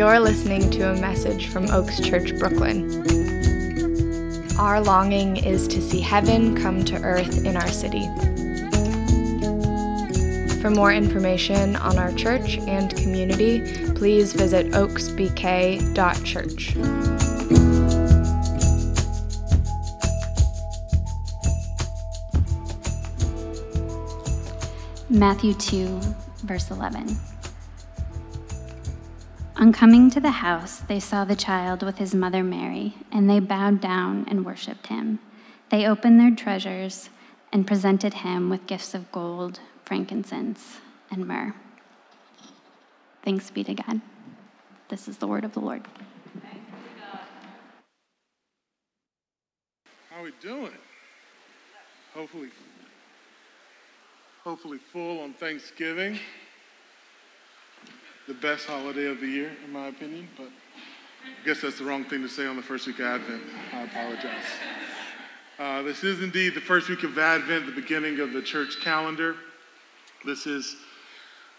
You're listening to a message from Oaks Church, Brooklyn. Our longing is to see heaven come to earth in our city. For more information on our church and community, please visit oaksbk.church. Matthew 2, verse 11. On coming to the house, they saw the child with his mother Mary, and they bowed down and worshiped him. They opened their treasures and presented him with gifts of gold, frankincense, and myrrh. Thanks be to God. This is the word of the Lord. How are we doing? Hopefully, hopefully full on Thanksgiving the best holiday of the year, in my opinion, but I guess that's the wrong thing to say on the first week of Advent. I apologize. Uh, this is indeed the first week of Advent, the beginning of the church calendar. This is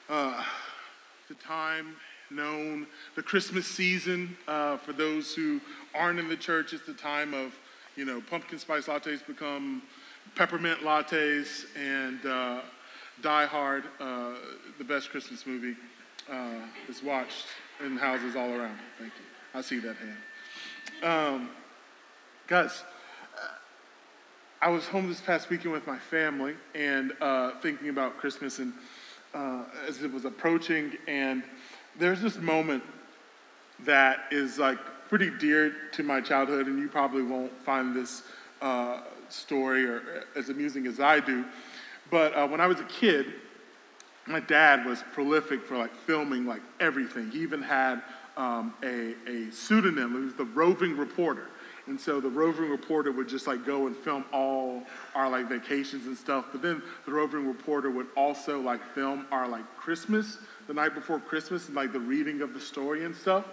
uh, the time known, the Christmas season. Uh, for those who aren't in the church, it's the time of, you know, pumpkin spice lattes become peppermint lattes and uh, Die Hard, uh, the best Christmas movie uh, is watched in houses all around. Thank you. I see that hand. Um, guys, I was home this past weekend with my family and uh, thinking about Christmas and uh, as it was approaching, and there's this moment that is like pretty dear to my childhood, and you probably won't find this uh, story or as amusing as I do. But uh, when I was a kid, my dad was prolific for like filming like everything. He even had um, a, a pseudonym. He was the roving reporter. And so the roving reporter would just like go and film all our like vacations and stuff. But then the roving reporter would also like film our like Christmas, the night before Christmas, and like the reading of the story and stuff.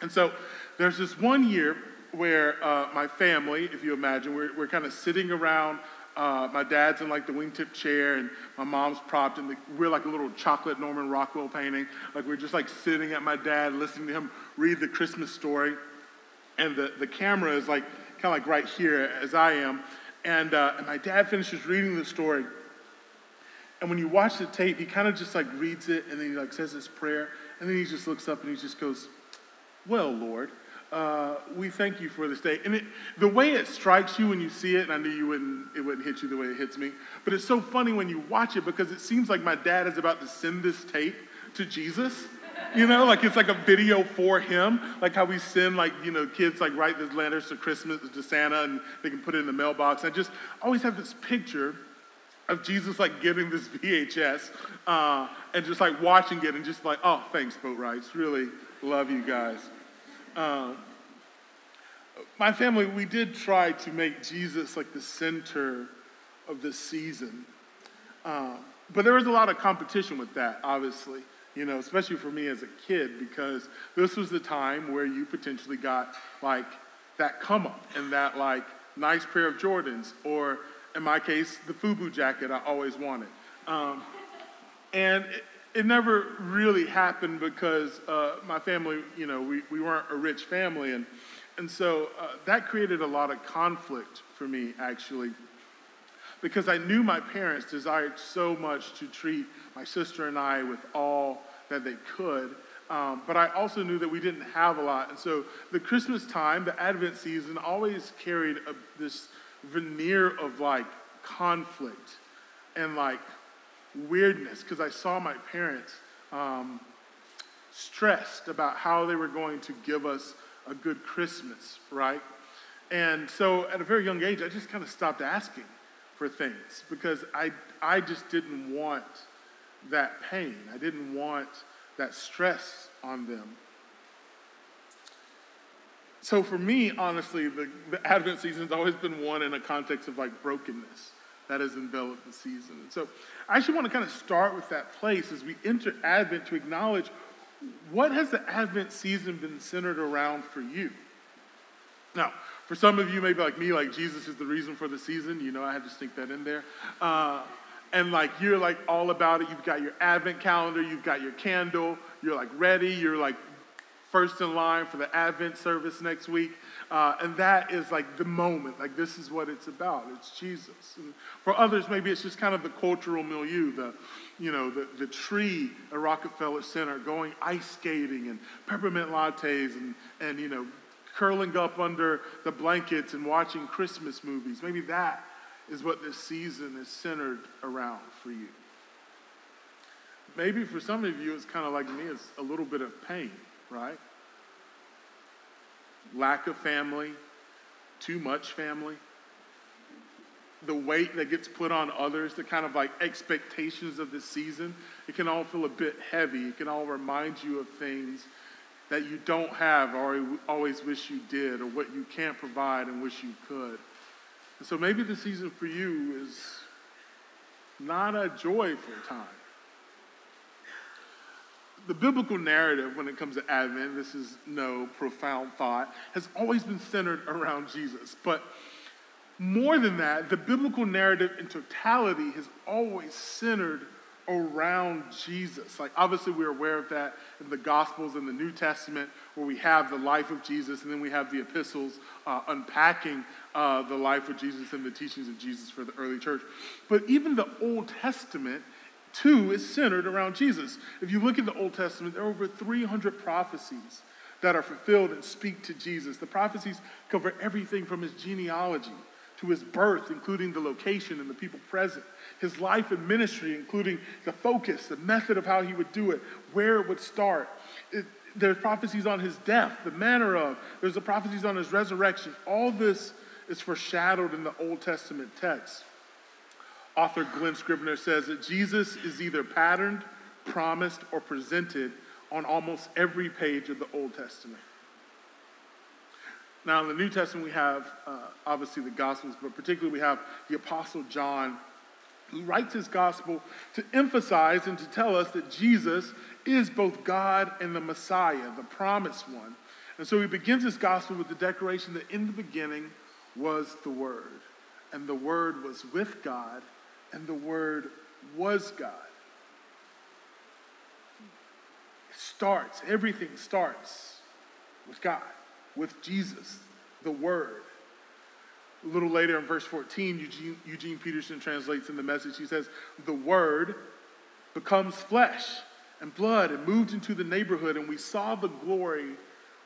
And so there's this one year where uh, my family, if you imagine, we're, we're kind of sitting around uh, my dad's in like the wingtip chair, and my mom's propped in the. We're like a little chocolate Norman Rockwell painting. Like we're just like sitting at my dad, listening to him read the Christmas story, and the the camera is like kind of like right here as I am, and uh, and my dad finishes reading the story. And when you watch the tape, he kind of just like reads it, and then he like says his prayer, and then he just looks up and he just goes, "Well, Lord." Uh, we thank you for this day. And it, the way it strikes you when you see it, and I knew you wouldn't, it wouldn't hit you the way it hits me, but it's so funny when you watch it because it seems like my dad is about to send this tape to Jesus. You know, like it's like a video for him, like how we send like, you know, kids like write these letters to Christmas to Santa and they can put it in the mailbox. I just always have this picture of Jesus like getting this VHS uh, and just like watching it and just like, oh, thanks, Boat rides, Really love you guys. Um, my family, we did try to make Jesus like the center of the season. Uh, but there was a lot of competition with that, obviously, you know, especially for me as a kid, because this was the time where you potentially got like that come up and that like nice pair of Jordans, or in my case, the FUBU jacket I always wanted. Um, and it, never really happened because uh, my family, you know, we, we weren't a rich family. And, and so uh, that created a lot of conflict for me, actually, because I knew my parents desired so much to treat my sister and I with all that they could. Um, but I also knew that we didn't have a lot. And so the Christmas time, the Advent season, always carried a, this veneer of like conflict and like weirdness because I saw my parents um, stressed about how they were going to give us a good Christmas, right? And so at a very young age, I just kind of stopped asking for things because I, I just didn't want that pain. I didn't want that stress on them. So for me, honestly, the, the Advent has always been one in a context of like brokenness that has enveloped the season. And so I actually want to kind of start with that place as we enter Advent to acknowledge what has the Advent season been centered around for you? Now, for some of you, maybe like me, like Jesus is the reason for the season. You know, I had to stick that in there. Uh, and like you're like all about it. You've got your Advent calendar, you've got your candle, you're like ready, you're like first in line for the Advent service next week. Uh, and that is like the moment. Like, this is what it's about. It's Jesus. And for others, maybe it's just kind of the cultural milieu, the, you know, the, the tree at Rockefeller Center, going ice skating and peppermint lattes and, and, you know, curling up under the blankets and watching Christmas movies. Maybe that is what this season is centered around for you. Maybe for some of you, it's kind of like me, it's a little bit of pain, right? Lack of family, too much family, the weight that gets put on others, the kind of like expectations of the season, it can all feel a bit heavy. It can all remind you of things that you don't have or always wish you did, or what you can't provide and wish you could. And so maybe the season for you is not a joyful time the biblical narrative when it comes to Advent, this is no profound thought, has always been centered around Jesus. But more than that, the biblical narrative in totality has always centered around Jesus. Like, obviously, we're aware of that in the Gospels and the New Testament, where we have the life of Jesus, and then we have the epistles uh, unpacking uh, the life of Jesus and the teachings of Jesus for the early church. But even the Old Testament Two is centered around Jesus. If you look at the Old Testament, there are over 300 prophecies that are fulfilled and speak to Jesus. The prophecies cover everything from his genealogy to his birth, including the location and the people present, his life and ministry, including the focus, the method of how he would do it, where it would start. It, there's prophecies on his death, the manner of, there's the prophecies on his resurrection. All this is foreshadowed in the Old Testament text. Author Glen Scrivener says that Jesus is either patterned, promised, or presented on almost every page of the Old Testament. Now, in the New Testament, we have uh, obviously the Gospels, but particularly we have the Apostle John, who writes his Gospel to emphasize and to tell us that Jesus is both God and the Messiah, the promised one. And so he begins his Gospel with the declaration that in the beginning was the Word, and the Word was with God, and the Word was God. It starts, everything starts with God, with Jesus, the Word. A little later in verse 14, Eugene, Eugene Peterson translates in the message, he says, The Word becomes flesh and blood and moved into the neighborhood, and we saw the glory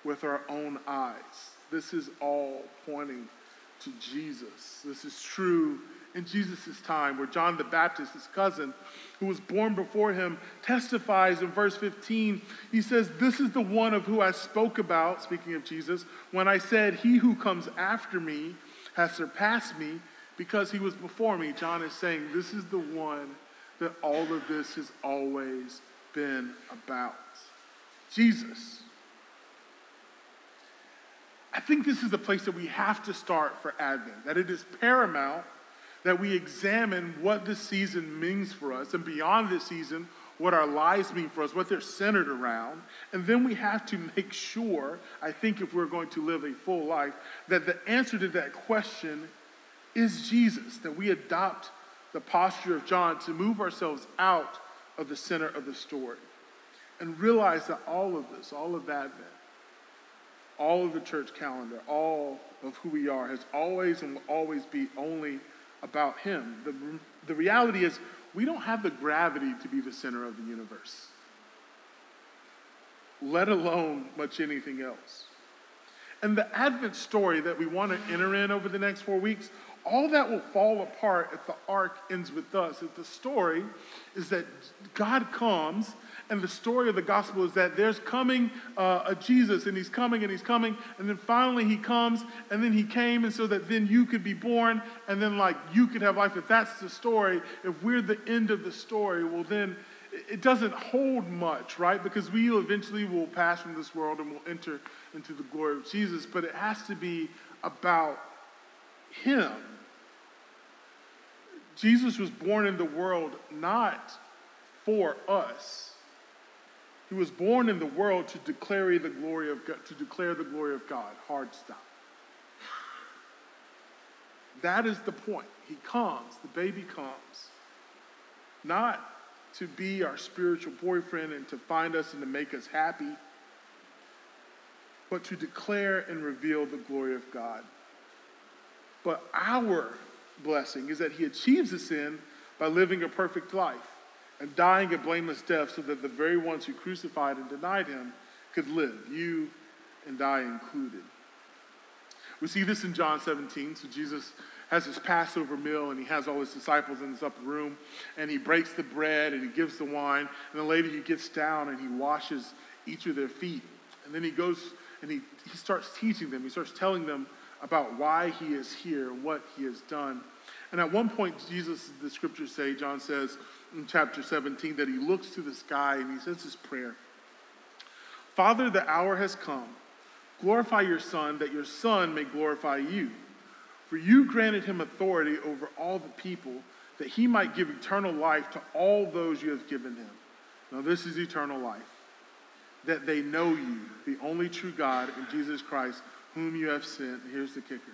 with our own eyes. This is all pointing to Jesus. This is true in Jesus' time, where John the Baptist, his cousin, who was born before him, testifies in verse 15. He says, This is the one of who I spoke about, speaking of Jesus, when I said, He who comes after me has surpassed me because he was before me. John is saying, This is the one that all of this has always been about. Jesus. I think this is the place that we have to start for Advent, that it is paramount that we examine what this season means for us, and beyond this season, what our lives mean for us, what they're centered around. And then we have to make sure, I think, if we're going to live a full life, that the answer to that question is Jesus, that we adopt the posture of John to move ourselves out of the center of the story and realize that all of this, all of Advent, all of the church calendar, all of who we are has always and will always be only about Him. The, the reality is, we don't have the gravity to be the center of the universe, let alone much anything else. And the Advent story that we want to enter in over the next four weeks, all that will fall apart if the arc ends with us. If the story is that God comes and the story of the gospel is that there's coming uh, a Jesus, and he's coming and he's coming, and then finally he comes, and then he came, and so that then you could be born, and then like you could have life. If that's the story, if we're the end of the story, well, then it doesn't hold much, right? Because we eventually will pass from this world and will enter into the glory of Jesus, but it has to be about him. Jesus was born in the world not for us he was born in the world to declare the glory of God, to declare the glory of God. Hard stop. That is the point. He comes, the baby comes, not to be our spiritual boyfriend and to find us and to make us happy. but to declare and reveal the glory of God. But our blessing is that he achieves this end by living a perfect life and dying a blameless death so that the very ones who crucified and denied him could live, you and I included. We see this in John 17. So Jesus has his Passover meal and he has all his disciples in this upper room and he breaks the bread and he gives the wine. And then later he gets down and he washes each of their feet. And then he goes and he, he starts teaching them. He starts telling them about why he is here and what he has done. And at one point, Jesus, the scriptures say, John says in chapter 17, that he looks to the sky and he says this prayer Father, the hour has come. Glorify your Son, that your Son may glorify you. For you granted him authority over all the people, that he might give eternal life to all those you have given him. Now, this is eternal life, that they know you, the only true God, and Jesus Christ, whom you have sent. Here's the kicker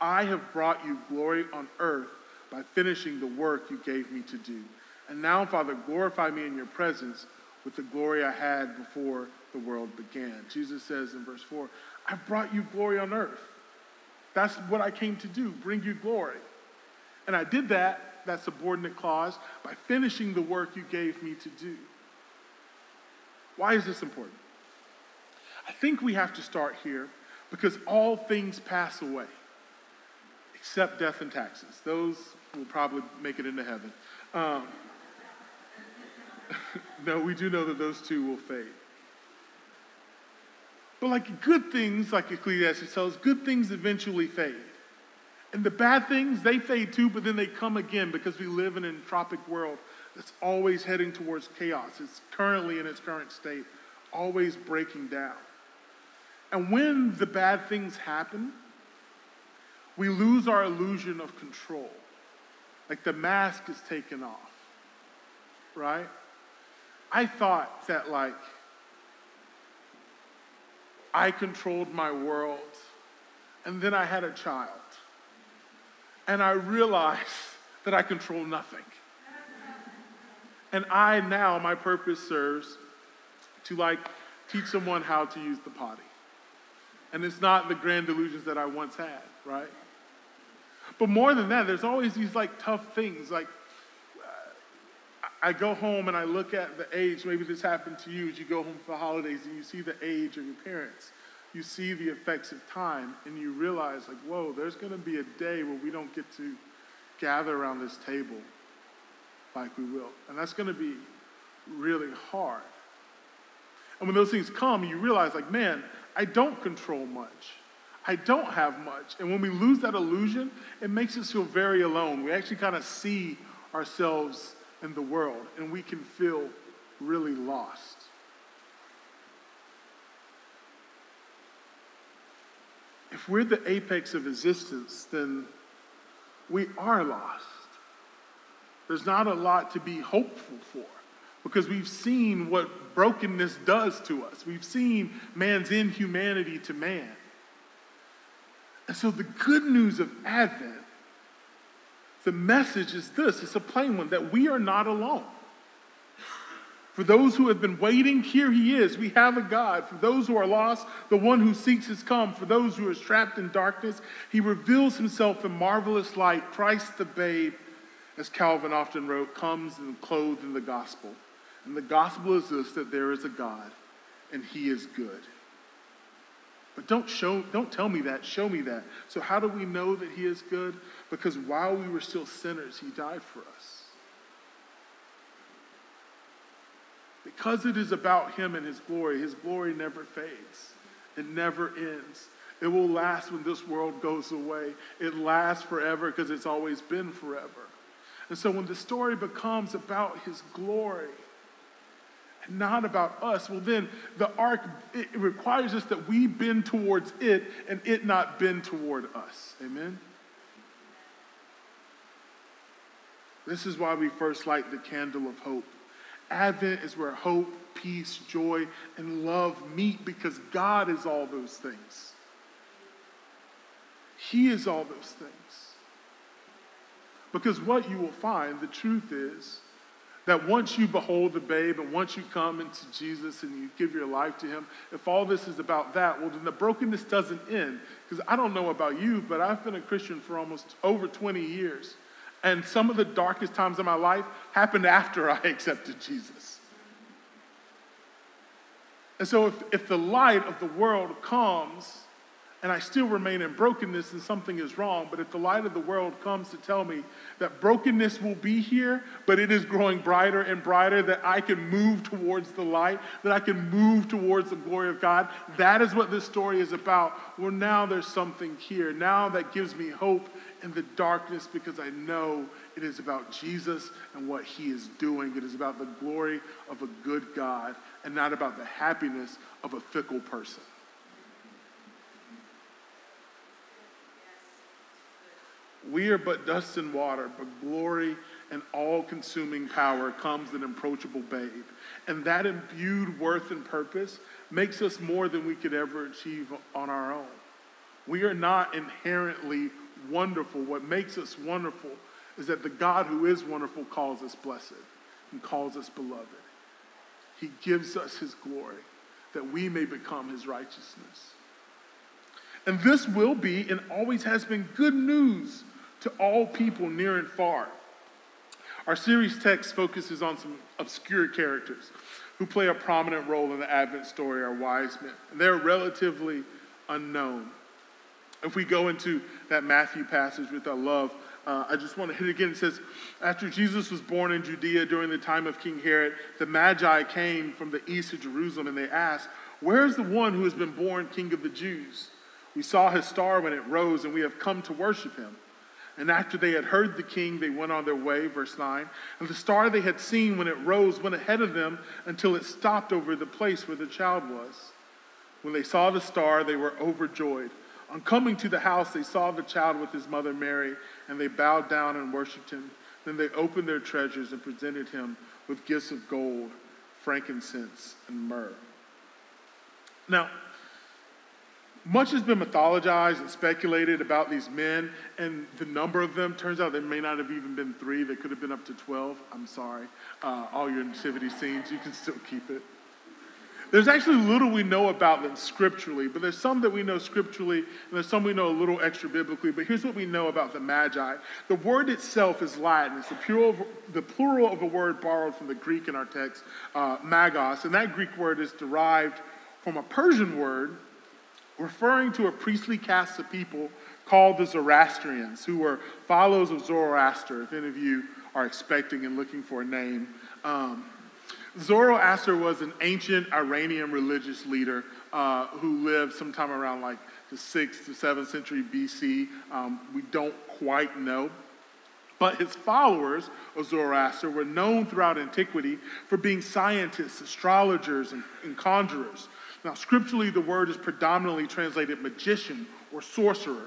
I have brought you glory on earth by finishing the work you gave me to do. And now, Father, glorify me in your presence with the glory I had before the world began. Jesus says in verse 4, I've brought you glory on earth. That's what I came to do, bring you glory. And I did that, that subordinate clause, by finishing the work you gave me to do. Why is this important? I think we have to start here because all things pass away except death and taxes. Those will probably make it into heaven. Um, no, we do know that those two will fade. But like good things, like Ecclesiastes tells, good things eventually fade. And the bad things, they fade too, but then they come again because we live in an entropic world that's always heading towards chaos. It's currently in its current state, always breaking down. And when the bad things happen, we lose our illusion of control. Like the mask is taken off, right? I thought that, like, I controlled my world. And then I had a child. And I realized that I control nothing. And I now, my purpose serves to like teach someone how to use the potty. And it's not the grand delusions that I once had, right? But more than that, there's always these like tough things. Like I go home and I look at the age, maybe this happened to you as you go home for the holidays and you see the age of your parents. You see the effects of time and you realize, like, whoa, there's going to be a day where we don't get to gather around this table like we will. And that's going to be really hard. And when those things come, you realize, like, man, I don't control much. I don't have much. And when we lose that illusion, it makes us feel very alone. We actually kind of see ourselves in the world, and we can feel really lost. If we're the apex of existence, then we are lost. There's not a lot to be hopeful for because we've seen what brokenness does to us. We've seen man's inhumanity to man. And so the good news of Advent the message is this it's a plain one that we are not alone. For those who have been waiting, here he is. We have a God. For those who are lost, the one who seeks has come. For those who are trapped in darkness, he reveals himself in marvelous light. Christ the babe, as Calvin often wrote, comes and clothed in the gospel. And the gospel is this that there is a God and he is good. But don't show, don't tell me that, show me that. So how do we know that he is good? Because while we were still sinners, he died for us. Because it is about him and his glory, his glory never fades. It never ends. It will last when this world goes away. It lasts forever because it's always been forever. And so when the story becomes about his glory, and not about us, well, then the arc, it requires us that we bend towards it and it not bend toward us. Amen? This is why we first light the candle of hope. Advent is where hope, peace, joy, and love meet because God is all those things. He is all those things. Because what you will find, the truth is, That once you behold the babe and once you come into Jesus and you give your life to him, if all this is about that, well, then the brokenness doesn't end. Because I don't know about you, but I've been a Christian for almost over 20 years. And some of the darkest times of my life happened after I accepted Jesus. And so if, if the light of the world comes and I still remain in brokenness and something is wrong. But if the light of the world comes to tell me that brokenness will be here, but it is growing brighter and brighter, that I can move towards the light, that I can move towards the glory of God, that is what this story is about. Well, now there's something here. Now that gives me hope in the darkness because I know it is about Jesus and what he is doing. It is about the glory of a good God and not about the happiness of a fickle person. We are but dust and water, but glory and all consuming power comes an approachable babe. And that imbued worth and purpose makes us more than we could ever achieve on our own. We are not inherently wonderful. What makes us wonderful is that the God who is wonderful calls us blessed and calls us beloved. He gives us his glory that we may become his righteousness. And this will be and always has been good news to all people near and far. Our series text focuses on some obscure characters who play a prominent role in the Advent story, our wise men. And they're relatively unknown. If we go into that Matthew passage, with that love, uh, I just want to hit again. It says, After Jesus was born in Judea during the time of King Herod, the Magi came from the east to Jerusalem and they asked, Where is the one who has been born King of the Jews? We saw his star when it rose and we have come to worship him. And after they had heard the king, they went on their way, verse 9. And the star they had seen when it rose went ahead of them until it stopped over the place where the child was. When they saw the star, they were overjoyed. On coming to the house, they saw the child with his mother Mary, and they bowed down and worshiped him. Then they opened their treasures and presented him with gifts of gold, frankincense, and myrrh. Now, much has been mythologized and speculated about these men, and the number of them turns out there may not have even been three. They could have been up to 12. I'm sorry. Uh, all your nativity scenes, you can still keep it. There's actually little we know about them scripturally, but there's some that we know scripturally, and there's some we know a little extra biblically. But here's what we know about the Magi. The word itself is Latin. It's the plural, the plural of a word borrowed from the Greek in our text, uh, magos, and that Greek word is derived from a Persian word referring to a priestly caste of people called the Zoroastrians, who were followers of Zoroaster, if any of you are expecting and looking for a name. Um, Zoroaster was an ancient Iranian religious leader uh, who lived sometime around like the 6th to 7th century BC. Um, we don't quite know. But his followers of Zoroaster were known throughout antiquity for being scientists, astrologers, and, and conjurers. Now, scripturally, the word is predominantly translated magician or sorcerer.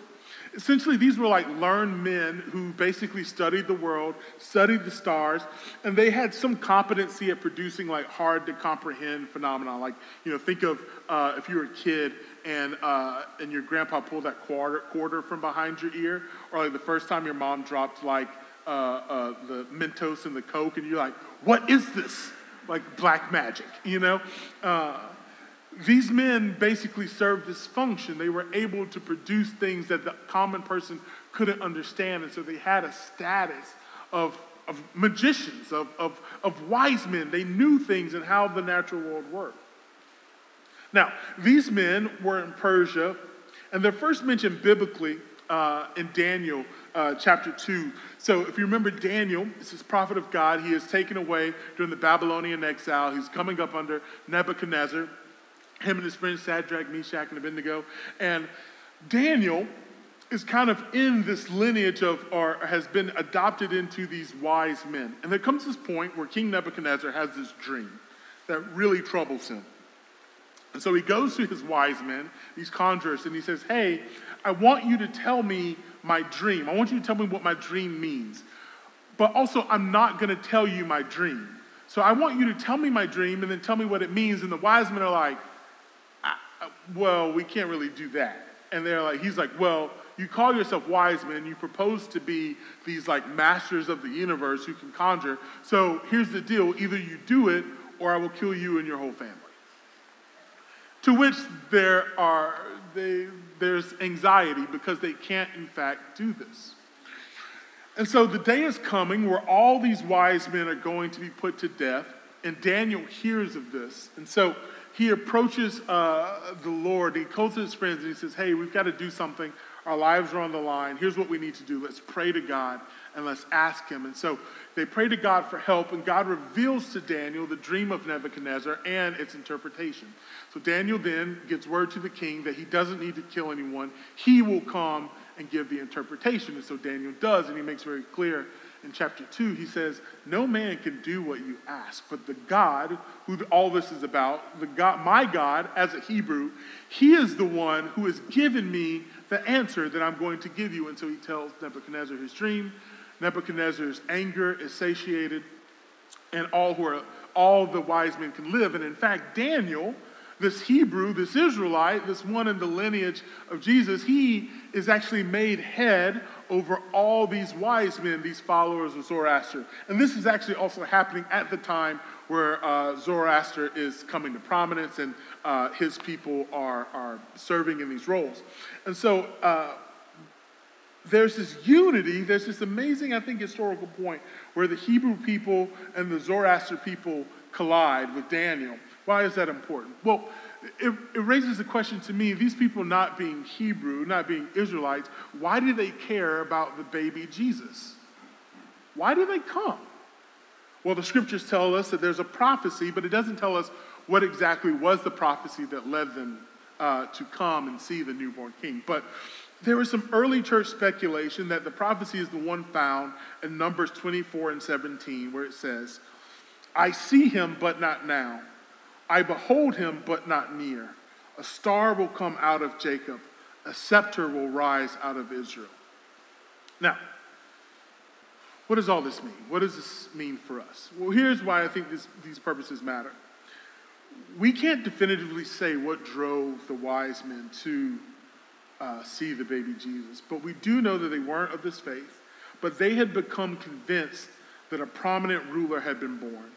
Essentially, these were like learned men who basically studied the world, studied the stars, and they had some competency at producing like hard to comprehend phenomena. Like, you know, think of uh, if you were a kid and uh, and your grandpa pulled that quarter quarter from behind your ear, or like the first time your mom dropped like uh, uh the Mentos and the Coke, and you're like, "What is this?" Like black magic, you know. These men basically served this function. They were able to produce things that the common person couldn't understand. And so they had a status of, of magicians, of, of, of wise men. They knew things and how the natural world worked. Now, these men were in Persia, and they're first mentioned biblically uh, in Daniel uh, chapter 2. So, if you remember Daniel, this is prophet of God. He is taken away during the Babylonian exile. He's coming up under Nebuchadnezzar him and his friends Shadrach, Meshach, and Abednego. And Daniel is kind of in this lineage of, or has been adopted into these wise men. And there comes this point where King Nebuchadnezzar has this dream that really troubles him. And so he goes to his wise men, these conjurers, and he says, Hey, I want you to tell me my dream. I want you to tell me what my dream means. But also, I'm not going to tell you my dream. So I want you to tell me my dream and then tell me what it means. And the wise men are like, Uh, well, we can't really do that. And they're like, he's like, well, you call yourself wise men, you propose to be these like masters of the universe who can conjure. So here's the deal either you do it, or I will kill you and your whole family. To which there are, they, there's anxiety because they can't, in fact, do this. And so the day is coming where all these wise men are going to be put to death, and Daniel hears of this. And so he approaches uh, the Lord. He calls his friends and he says, Hey, we've got to do something. Our lives are on the line. Here's what we need to do. Let's pray to God and let's ask him. And so they pray to God for help, and God reveals to Daniel the dream of Nebuchadnezzar and its interpretation. So Daniel then gets word to the king that he doesn't need to kill anyone. He will come and give the interpretation. And so Daniel does, and he makes very clear in chapter 2, he says, No man can do what you ask, but the God who all this is about, the God, my God, as a Hebrew, he is the one who has given me the answer that I'm going to give you. And so he tells Nebuchadnezzar his dream. Nebuchadnezzar's anger is satiated, and all who are all the wise men can live. And in fact, Daniel this Hebrew, this Israelite, this one in the lineage of Jesus, he is actually made head over all these wise men, these followers of Zoroaster. And this is actually also happening at the time where uh, Zoroaster is coming to prominence and uh, his people are, are serving in these roles. And so uh, there's this unity, there's this amazing, I think, historical point where the Hebrew people and the Zoroaster people collide with Daniel. Why is that important? Well, it, it, raises the question to me these people not being Hebrew, not being Israelites, why do they care about the baby Jesus? Why do they come? Well, the scriptures tell us that there's a prophecy, but it doesn't tell us what exactly was the prophecy that led them uh, to come and see the newborn king. But there was some early church speculation that the prophecy is the one found in Numbers 24 and 17, where it says, I see him, but not now. I behold him, but not near. A star will come out of Jacob, a scepter will rise out of Israel. Now, what does all this mean? What does this mean for us? Well, here's why I think this, these purposes matter. We can't definitively say what drove the wise men to uh, see the baby Jesus, but we do know that they weren't of this faith, but they had become convinced that a prominent ruler had been born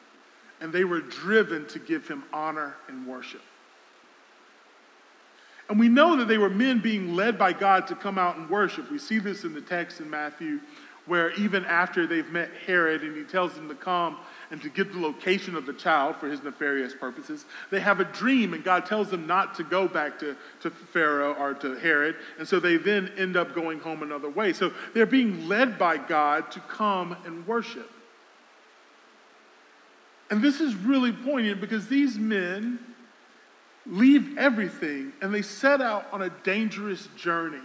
and they were driven to give him honor and worship. And we know that they were men being led by God to come out and worship. We see this in the text in Matthew, where even after they've met Herod and he tells them to come and to give the location of the child for his nefarious purposes, they have a dream and God tells them not to go back to, to Pharaoh or to Herod. And so they then end up going home another way. So they're being led by God to come and worship. And this is really poignant because these men leave everything and they set out on a dangerous journey.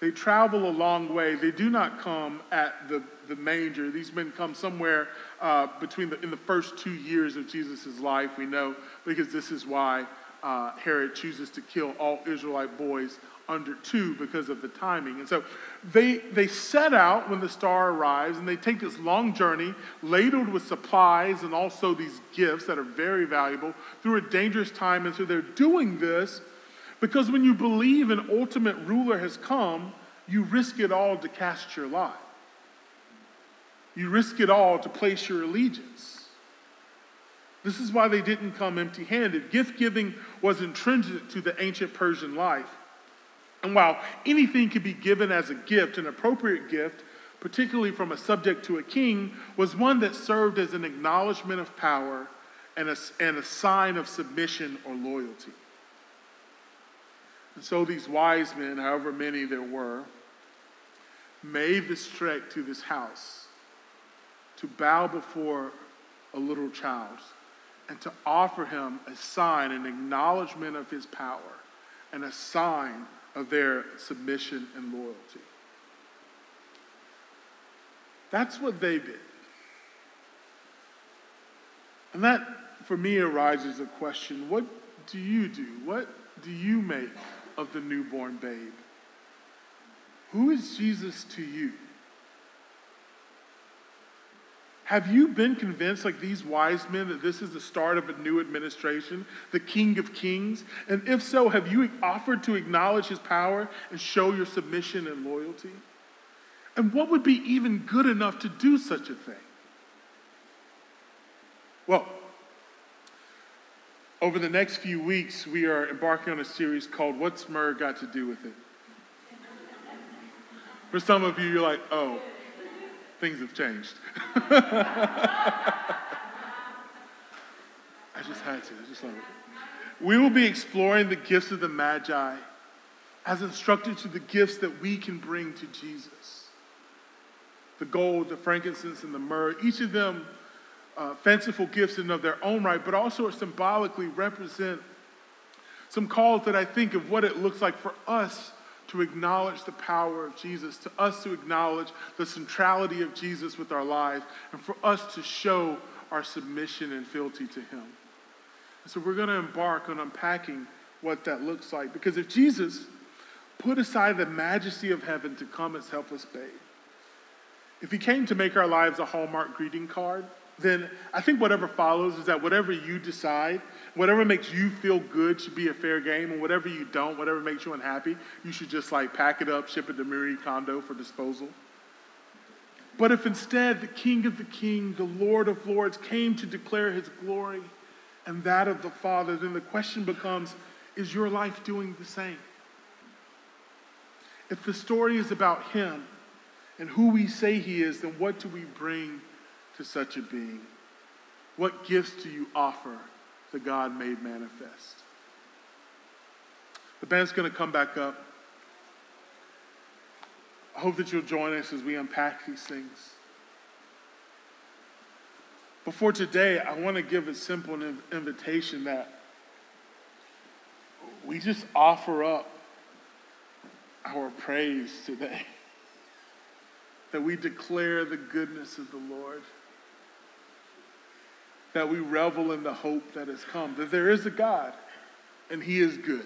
They travel a long way. They do not come at the, the manger. These men come somewhere uh, between the, in the first two years of Jesus' life, we know, because this is why uh, Herod chooses to kill all Israelite boys under two because of the timing. And so they, they set out when the star arrives and they take this long journey ladled with supplies and also these gifts that are very valuable through a dangerous time. And so they're doing this because when you believe an ultimate ruler has come, you risk it all to cast your lot. You risk it all to place your allegiance. This is why they didn't come empty handed. Gift giving was intrinsic to the ancient Persian life. And while anything could be given as a gift, an appropriate gift, particularly from a subject to a king, was one that served as an acknowledgement of power and a, and a sign of submission or loyalty. And so these wise men, however many there were, made this trek to this house to bow before a little child and to offer him a sign, an acknowledgement of his power, and a sign of their submission and loyalty. That's what they did. And that, for me, arises a question what do you do? What do you make of the newborn babe? Who is Jesus to you? Have you been convinced, like these wise men, that this is the start of a new administration, the King of Kings? And if so, have you offered to acknowledge his power and show your submission and loyalty? And what would be even good enough to do such a thing? Well, over the next few weeks, we are embarking on a series called What's Myrrh Got to Do with It? For some of you, you're like, oh, things have changed. I just had to. I just love it. We will be exploring the gifts of the Magi as instructed to the gifts that we can bring to Jesus the gold, the frankincense, and the myrrh, each of them uh, fanciful gifts in of their own right, but also symbolically represent some calls that I think of what it looks like for us to acknowledge the power of Jesus, to us to acknowledge the centrality of Jesus with our lives, and for us to show our submission and fealty to Him. And so we're going to embark on unpacking what that looks like. Because if Jesus put aside the majesty of heaven to come as helpless babe, if He came to make our lives a Hallmark greeting card, then I think whatever follows is that whatever you decide, whatever makes you feel good should be a fair game, and whatever you don't, whatever makes you unhappy, you should just like pack it up, ship it to Marie Kondo for disposal. But if instead the King of the King, the Lord of Lords, came to declare his glory and that of the Father, then the question becomes is your life doing the same? If the story is about him and who we say he is, then what do we bring to such a being? What gifts do you offer the God made manifest? The band's going to come back up. I hope that you'll join us as we unpack these things. Before today, I want to give a simple invitation that we just offer up our praise today, that we declare the goodness of the Lord that we revel in the hope that has come, that there is a God and He is good.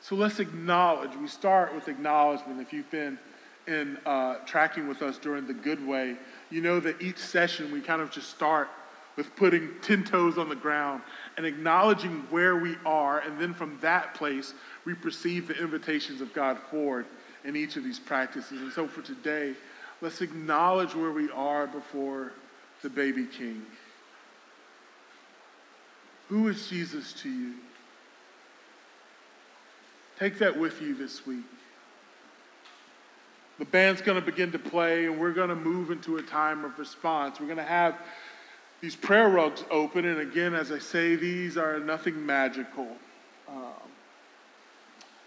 So let's acknowledge. We start with acknowledgement. If you've been in uh, tracking with us during the good way, you know that each session we kind of just start with putting 10 toes on the ground and acknowledging where we are. And then from that place, we perceive the invitations of God forward in each of these practices. And so for today, let's acknowledge where we are before the baby king. Who is Jesus to you? Take that with you this week. The band's going to begin to play, and we're going to move into a time of response. We're going to have these prayer rugs open, and again, as I say, these are nothing magical. Um,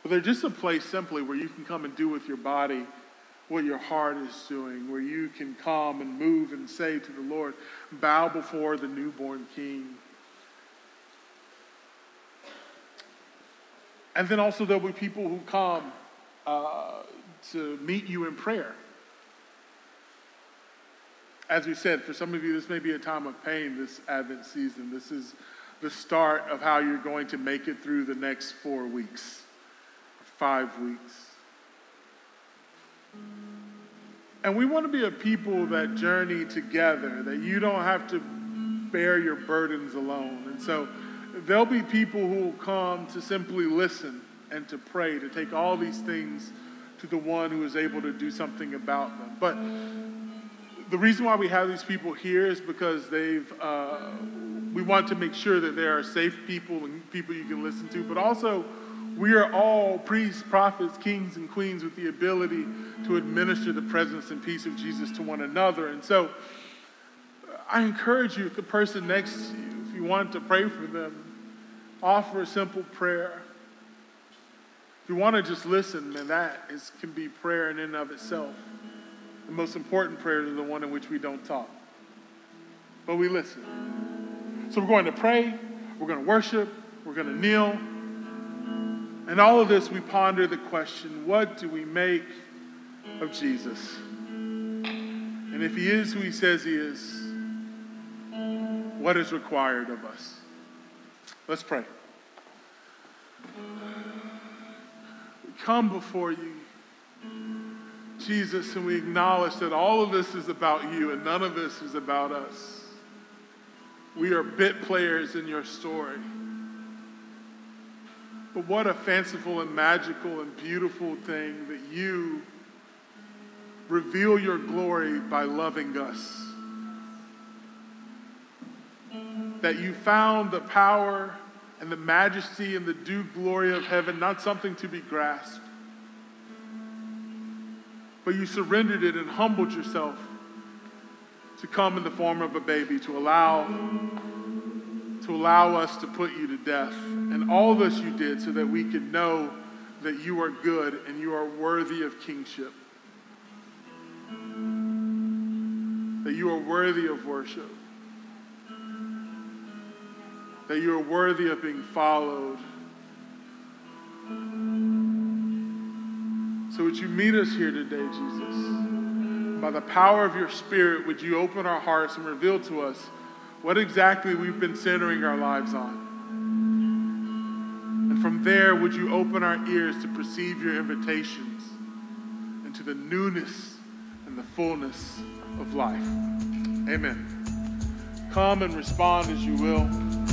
but they're just a place simply where you can come and do with your body what your heart is doing, where you can come and move and say to the Lord, bow before the newborn King. And then also, there'll be people who come uh, to meet you in prayer. As we said, for some of you, this may be a time of pain this Advent season. This is the start of how you're going to make it through the next four weeks, five weeks. And we want to be a people that journey together, that you don't have to bear your burdens alone. And so there'll be people who will come to simply listen and to pray, to take all these things to the one who is able to do something about them. But the reason why we have these people here is because they've, uh, we want to make sure that there are safe people and people you can listen to, but also we are all priests, prophets, kings, and queens with the ability to administer the presence and peace of Jesus to one another. And so I encourage you, if the person next to you, if you want to pray for them, offer a simple prayer. If you want to just listen, then that is, can be prayer in and of itself. The most important prayers are the one in which we don't talk, but we listen. So we're going to pray, we're going to worship, we're going to kneel. And all of this, we ponder the question what do we make of Jesus? And if he is who he says he is, what is required of us? Let's pray. We come before you Jesus, and we acknowledge that all of this is about you and none of this is about us. We are bit players in your story. But what a fanciful and magical and beautiful thing that you reveal your glory by loving us. That you found the power and the majesty and the due glory of heaven not something to be grasped, but you surrendered it and humbled yourself to come in the form of a baby to allow to allow us to put you to death and all this you did so that we could know that you are good and you are worthy of kingship. That you are worthy of worship. That you are worthy of being followed. So would you meet us here today jesus? By the power of your Spirit, would you open our hearts and reveal to us what exactly we've been centering our lives on? And from there, would you open our ears to perceive your invitations into the newness and the fullness of life? Amen. Come and respond as you will.